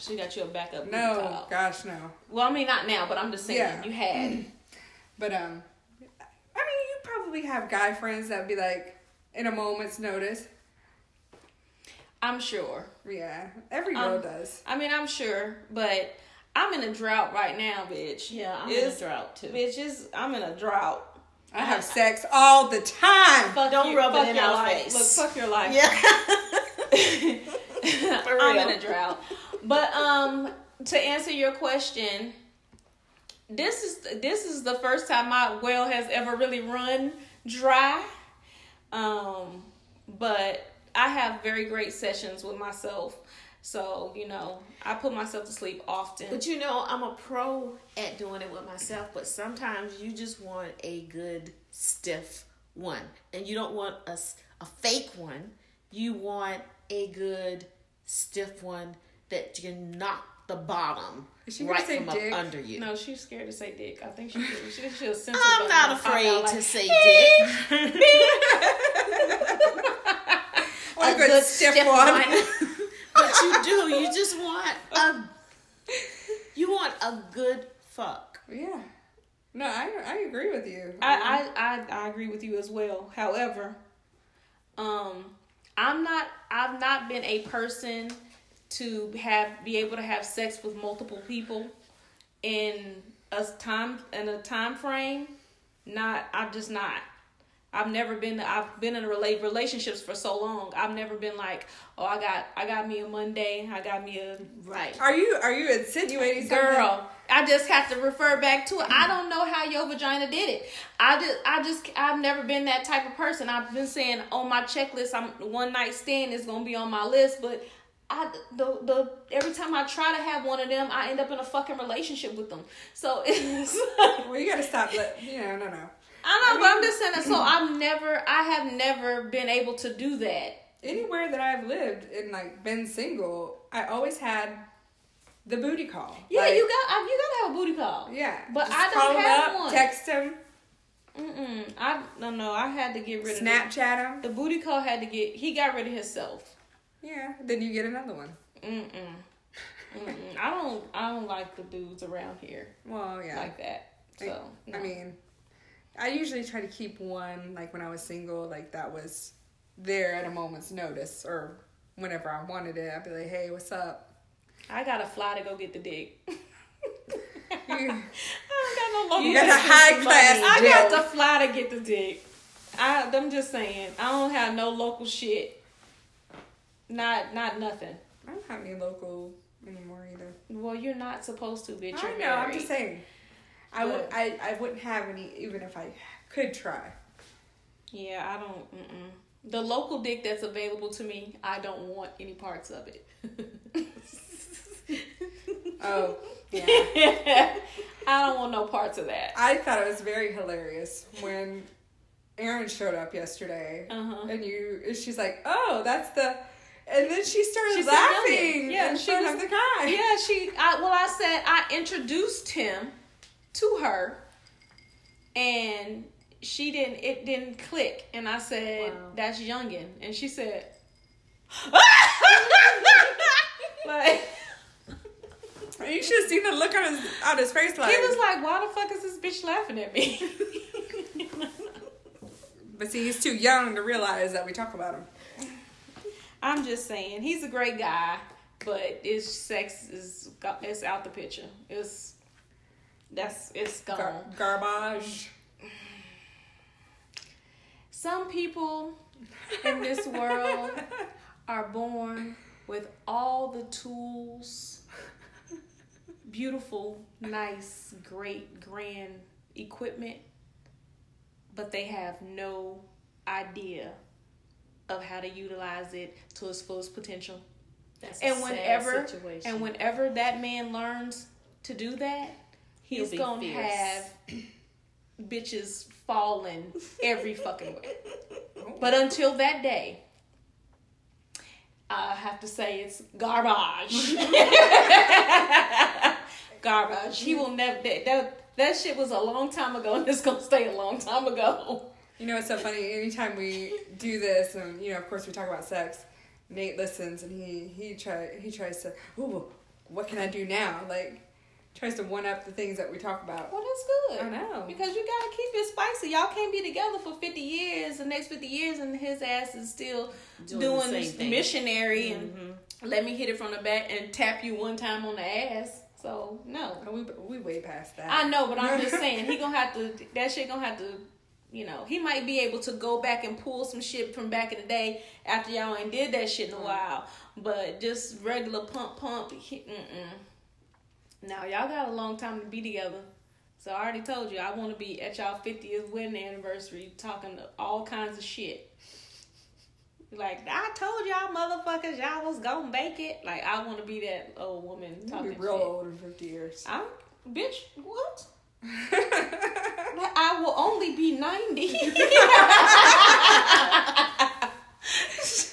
She got you a backup. No, pal. gosh, no. Well, I mean, not now, but I'm just saying Yeah. you had. But um, I mean, you probably have guy friends that be like, in a moment's notice. I'm sure. Yeah, every girl Um, does. I mean, I'm sure, but I'm in a drought right now, bitch. Yeah, I'm It's- in a drought too. Bitch, is I'm in a drought. I have sex all the time. Fuck Don't you- rub it in your our life. face. Look, fuck your life. Yeah. For I'm in a drought. But um, to answer your question, this is this is the first time my well has ever really run dry. Um, but I have very great sessions with myself. So, you know, I put myself to sleep often. But you know, I'm a pro at doing it with myself, but sometimes you just want a good stiff one. And you don't want a, a fake one. You want a good stiff one that you knock the bottom right from dick? up under you. no, she's scared to say dick. I think she. She have censored I'm not afraid like, to say dick. a good stiff, one. but you do. You just want a you want a good fuck. yeah. No, I I agree with you. I, I, I, I agree with you as well. However, um, I'm not. I've not been a person to have be able to have sex with multiple people in a time in a time frame. Not. I'm just not. I've never been. I've been in rela- relationships for so long. I've never been like, oh, I got, I got me a Monday. I got me a Right. are you are you insinuating something? Girl, I just have to refer back to it. I don't know how your vagina did it. I just, I just, I've never been that type of person. I've been saying on my checklist, I'm one night stand is gonna be on my list, but I the the every time I try to have one of them, I end up in a fucking relationship with them. So it's Well, you gotta stop. Let you know, no, no. I know, but I'm just saying that. So I've never, I have never been able to do that. Anywhere that I've lived and like been single, I always had the booty call. Yeah, Like, you got, you gotta have a booty call. Yeah, But I don't have up, one. Text him. Mm-mm. I no no. I had to get rid of Snapchat the, the booty call. Had to get. He got rid of himself. Yeah, then you get another one. Mm-mm. Mm-mm. I don't. I don't like the dudes around here Well, yeah. like that. So I no. mean, I usually try to keep one like when I was single, like that was there at a moment's notice, or whenever I wanted it, I'd be like, "Hey, what's up?" I gotta fly to go get the dick. You, I don't got no local you got a high class I got to fly to get the dick. I, I'm just saying. I don't have no local shit. Not not nothing. I don't have any local anymore either. Well, you're not supposed to, bitch. I know. married. I'm just saying. I would. I I wouldn't have any even if I could try. Yeah, I don't. Mm-mm. The local dick that's available to me, I don't want any parts of it. Oh, yeah. I don't want no parts of that. I thought it was very hilarious when Erin showed up yesterday, Uh-huh. and you. She's like, "Oh, that's the," and then she started She laughing Yeah, in she was- the guy. Yeah, she. I, well, I said I introduced him to her, and she didn't. It didn't click, and I said, Wow. "That's Youngin," and she said, like You should have seen the look on his on his face. Like, he was like, "Why the fuck is this bitch laughing at me?" but see, he's too young to realize that we talk about him. I'm just saying, he's a great guy, but his sex is it's out the picture. It's that's it's gone. Gar- garbage. Some people in this world are born with all the tools, beautiful, nice, great, grand equipment, but they have no idea of how to utilize it to its fullest potential. That's And whenever situation. and whenever that man learns to do that, He'll he's gonna fierce. have bitches falling every fucking way. But until that day, I have to say it's garbage. garbage. He will never. That, that that shit was a long time ago, and it's gonna stay a long time ago. You know, it's so funny. Anytime we do this, and you know, of course, we talk about sex. Nate listens, and he he try he tries to. Ooh, what can I do now? Like, tries to one up the things that we talk about. Well, that's good. I know. Because you gotta keep it spicy. Y'all can't be together for fifty years, the next fifty years, and his ass is still Doing doing, the same thing. missionary and Mhm. let me hit it from the back and tap you one time on the ass. So no, we we way past that. I know, but I'm just saying he gonna have to. That shit gonna have to. You know, he might be able to go back and pull some shit from back in the day after y'all ain't did that shit in a mm. while. But just regular pump pump. He, mm-mm. Now y'all got a long time to be together. So I already told you I want to be at y'all 50th wedding anniversary talking all kinds of shit. Like I told y'all motherfuckers y'all was gonna make it. Like I want to be that old woman You'll talking be real shit. old in fifty years. I'm bitch. What? I will only be 90.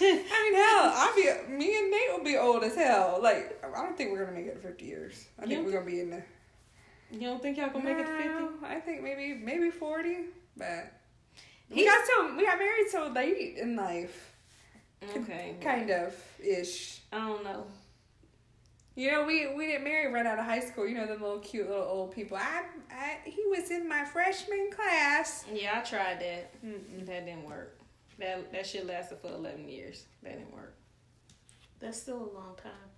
I mean, hell, I'll be. Me and Nate will be old as hell. Like, I don't think we're gonna make it to fifty years. I You think we're gonna be in the. you don't think y'all gonna make it to 50? I think maybe maybe forty, but we He's- got so we got married so late in life, Okay. kind of ish. I don't know. You know, we we didn't marry right out of high school. You know, the little cute little old people. I, I he was in my freshman class. Yeah, I tried that. Mm-mm. That didn't work. That that shit lasted for 11 years. That didn't work. That's still a long time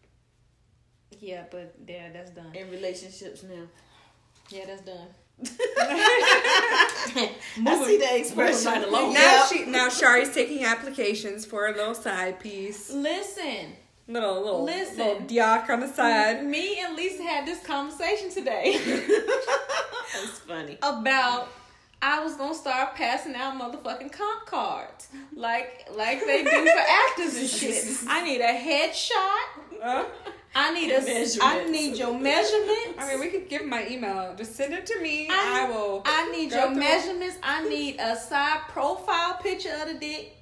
Yeah, but yeah, that's done. in relationships now. Yeah, that's done. I see the expression. right along. Now Yeah. she now Shari's taking applications for a little side piece, Listen, little little Listen. little diak on the side. me and Lisa had this conversation today That's funny. about I was gonna start passing out motherfucking comp cards, like like they do for actors and shit. I need a headshot. Uh, I need a. I Measurements. need your measurements. I mean, we could give my email. Just send it to me. I- I, will. I need your through- measurements. I need a side profile picture of the dick,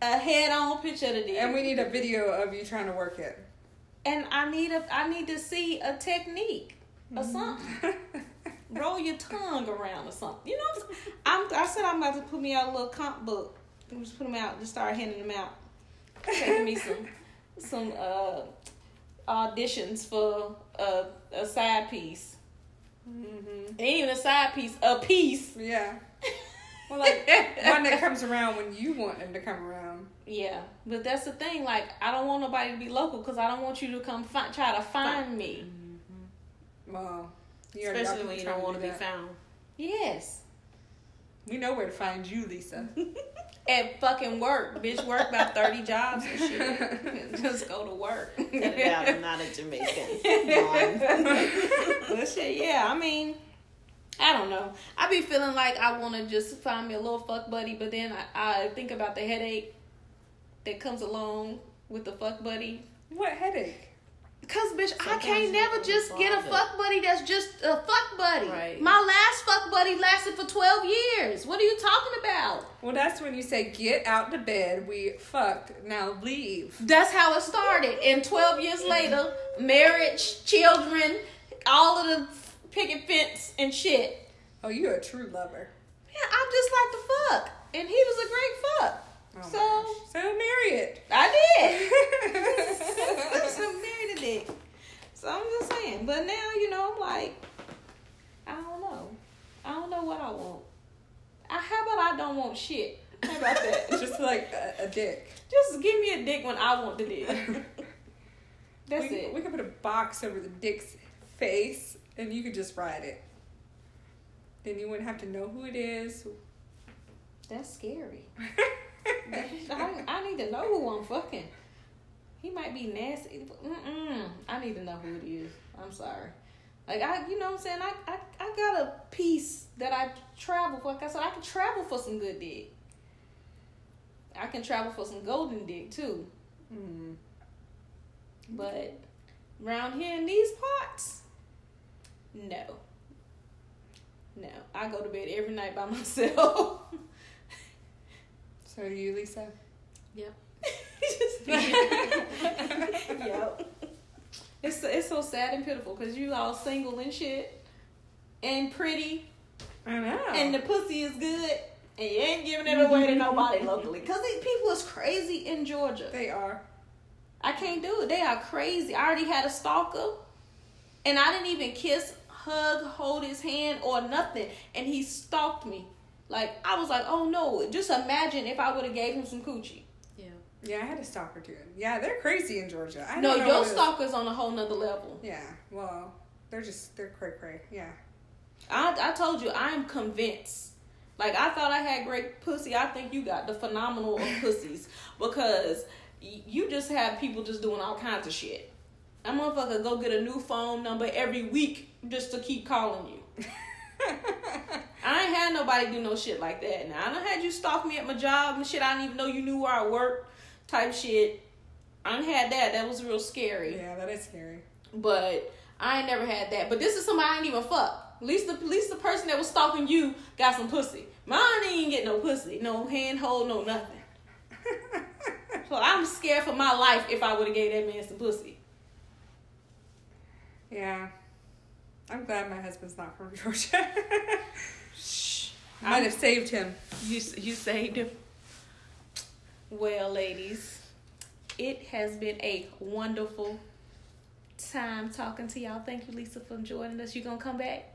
a head-on picture of the dick, And we need a video of you trying to work it. and I need a. I need to see a technique or something. Roll your tongue around or something. You know, what I'm. I'm. I said I'm about to put me out a little comp book. I'm just put them out. Just start handing them out. Taking me some some uh auditions for a a side piece. hmm Ain't even a side piece, a piece. Yeah. Well, like one that comes around when you want them to come around. Yeah, but that's the thing. Like, I don't want nobody to be local because I don't want you to come fi- try to find me. Mm-hmm. Well, you already got Especially when you don't want to be that. found. Yes. We know where to find you, Lisa. At fucking work, bitch. Work about thirty jobs and shit. Just go to work. Yeah, I'm not a Jamaican. but shit, yeah. I mean, I don't know. I be feeling like I want to just find me a little fuck buddy, but then I, I think about the headache that comes along with the fuck buddy. what headache? Cause bitch, I can't never just get a fuck buddy that's just a fuck buddy. Right. My last fuck buddy lasted for twelve years. What are you talking about? Well, that's when you say, get out to bed. We fucked. Now leave. That's how it started. And twelve years later, marriage, children, all of the picket fence and shit. Oh, you're a true lover. Yeah, I'm just like to fuck, and he was a great fuck. Oh So- so marry it. I did. so married a dick. So I'm just saying. But now, you know, I'm like, I don't know. I don't know what I want. I, how about I don't want shit? How about that? Just like a, a dick. Just give me a dick when I want the dick. That's we, it. We can put a box over the dick's face, and you could just ride it. Then you wouldn't have to know who it is. That's scary. I, I need to know who I'm fucking. He might be nasty. Mm-mm. I need to know who it is. I'm sorry. Like I, you know what I'm saying. I, I, I got a piece that I travel for. Like I said, I can travel for some good dick. I can travel for some golden dick too. Mm. But round here in these parts, no. No, I go to bed every night by myself. So you, Lisa? Yep. yep. It's it's so sad and pitiful because you all single and shit, and pretty, I know. and the pussy is good, and you ain't giving it away to nobody locally. Cause these people is crazy in Georgia. they are. I can't do it. They are crazy. I already had a stalker, and I didn't even kiss, hug, hold his hand or nothing, and he stalked me. Like I was like, oh no! Just imagine if I would have gave him some coochie. Yeah. Yeah, I had a stalker too. Yeah, they're crazy in Georgia. I no, know your what it is. stalker's on a whole nother level. Yeah, well, they're just they're cray cray. Yeah. I I told you I'm convinced. Like I thought I had great pussy. I think you got the phenomenal of pussies because y- you just have people just doing all kinds of shit. That motherfucker go get a new phone number every week just to keep calling you. I ain't had nobody do no shit like that. Now I don't had you stalk me at my job and shit. I didn't even know you knew where I worked, type shit. I done had that. That was real scary. yeah, that is scary. But I ain't never had that. But this is somebody I ain't even fuck. At least the at least the person that was stalking you got some pussy. Mine ain't get no pussy, no handhold, no nothing. So I'm scared for my life if I would have gave that man some pussy. Yeah. I'm glad my husband's not from Georgia. Shh. I might have saved him. You you saved him. Well, ladies, it has been a wonderful time talking to y'all. Thank you, Lisa, for joining us. You gonna come back?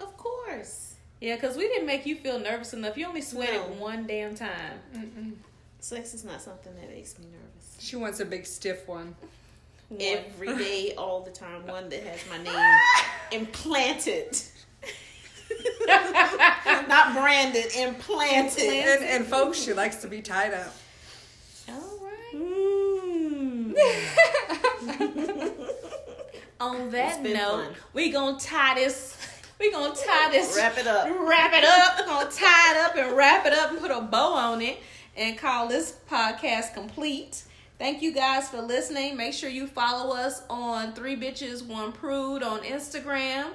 Of course. Yeah, cause we didn't make you feel nervous enough. You only sweated No. one damn time. Mm-mm. Sex is not something that makes me nervous. She wants a big stiff one. One. Every day, all the time. One that has my name implanted. not branded, implanted. And, and folks, she likes to be tied up. All right. Mm. On that note, fun. we gonna tie this. we gonna tie this Wrap it up. Wrap it up. We're gonna tie it up and wrap it up and put a bow on it and call this podcast complete. Thank you guys for listening. Make sure you follow us on Three Bitches One Prude on Instagram.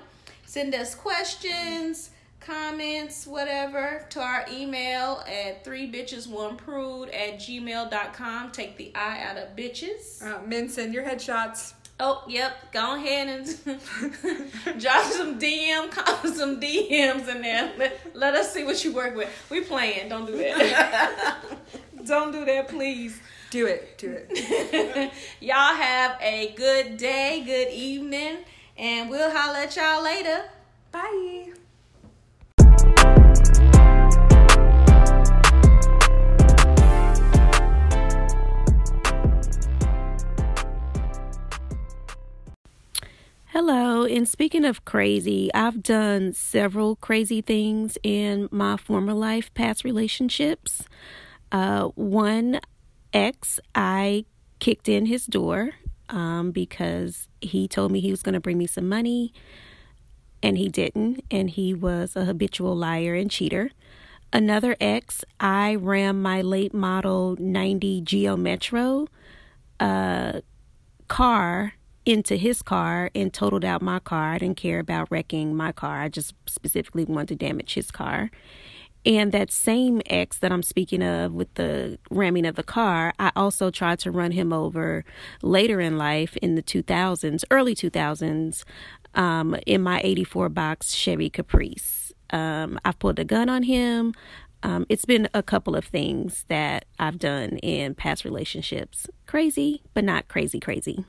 Send us questions, comments, whatever to our email at three bitches one prude at gmail.com. Take the I out of bitches. Uh, men, send your headshots. Oh, yep. Go ahead and drop some DM, some DMs in there. Let, let us see what you work with. We playing. Don't do that. Don't do that, please. Do it. Do it. y'all have a good day, good evening, and we'll holler at y'all later. Bye. Hello, and speaking of crazy, I've done several crazy things in my former life, past relationships. Uh, one ex, I kicked in his door um, because he told me he was going to bring me some money, and he didn't, and he was a habitual liar and cheater. Another ex, I ran my late model 90 Geo Metro uh, car into his car and totaled out my car. I didn't care about wrecking my car. I just specifically wanted to damage his car. And that same ex that I'm speaking of with the ramming of the car, I also tried to run him over later in life in the 2000s, early 2000s, um, in my 84 box Chevy Caprice. Um, I've pulled a gun on him. Um, it's been a couple of things that I've done in past relationships. Crazy, but not crazy, crazy.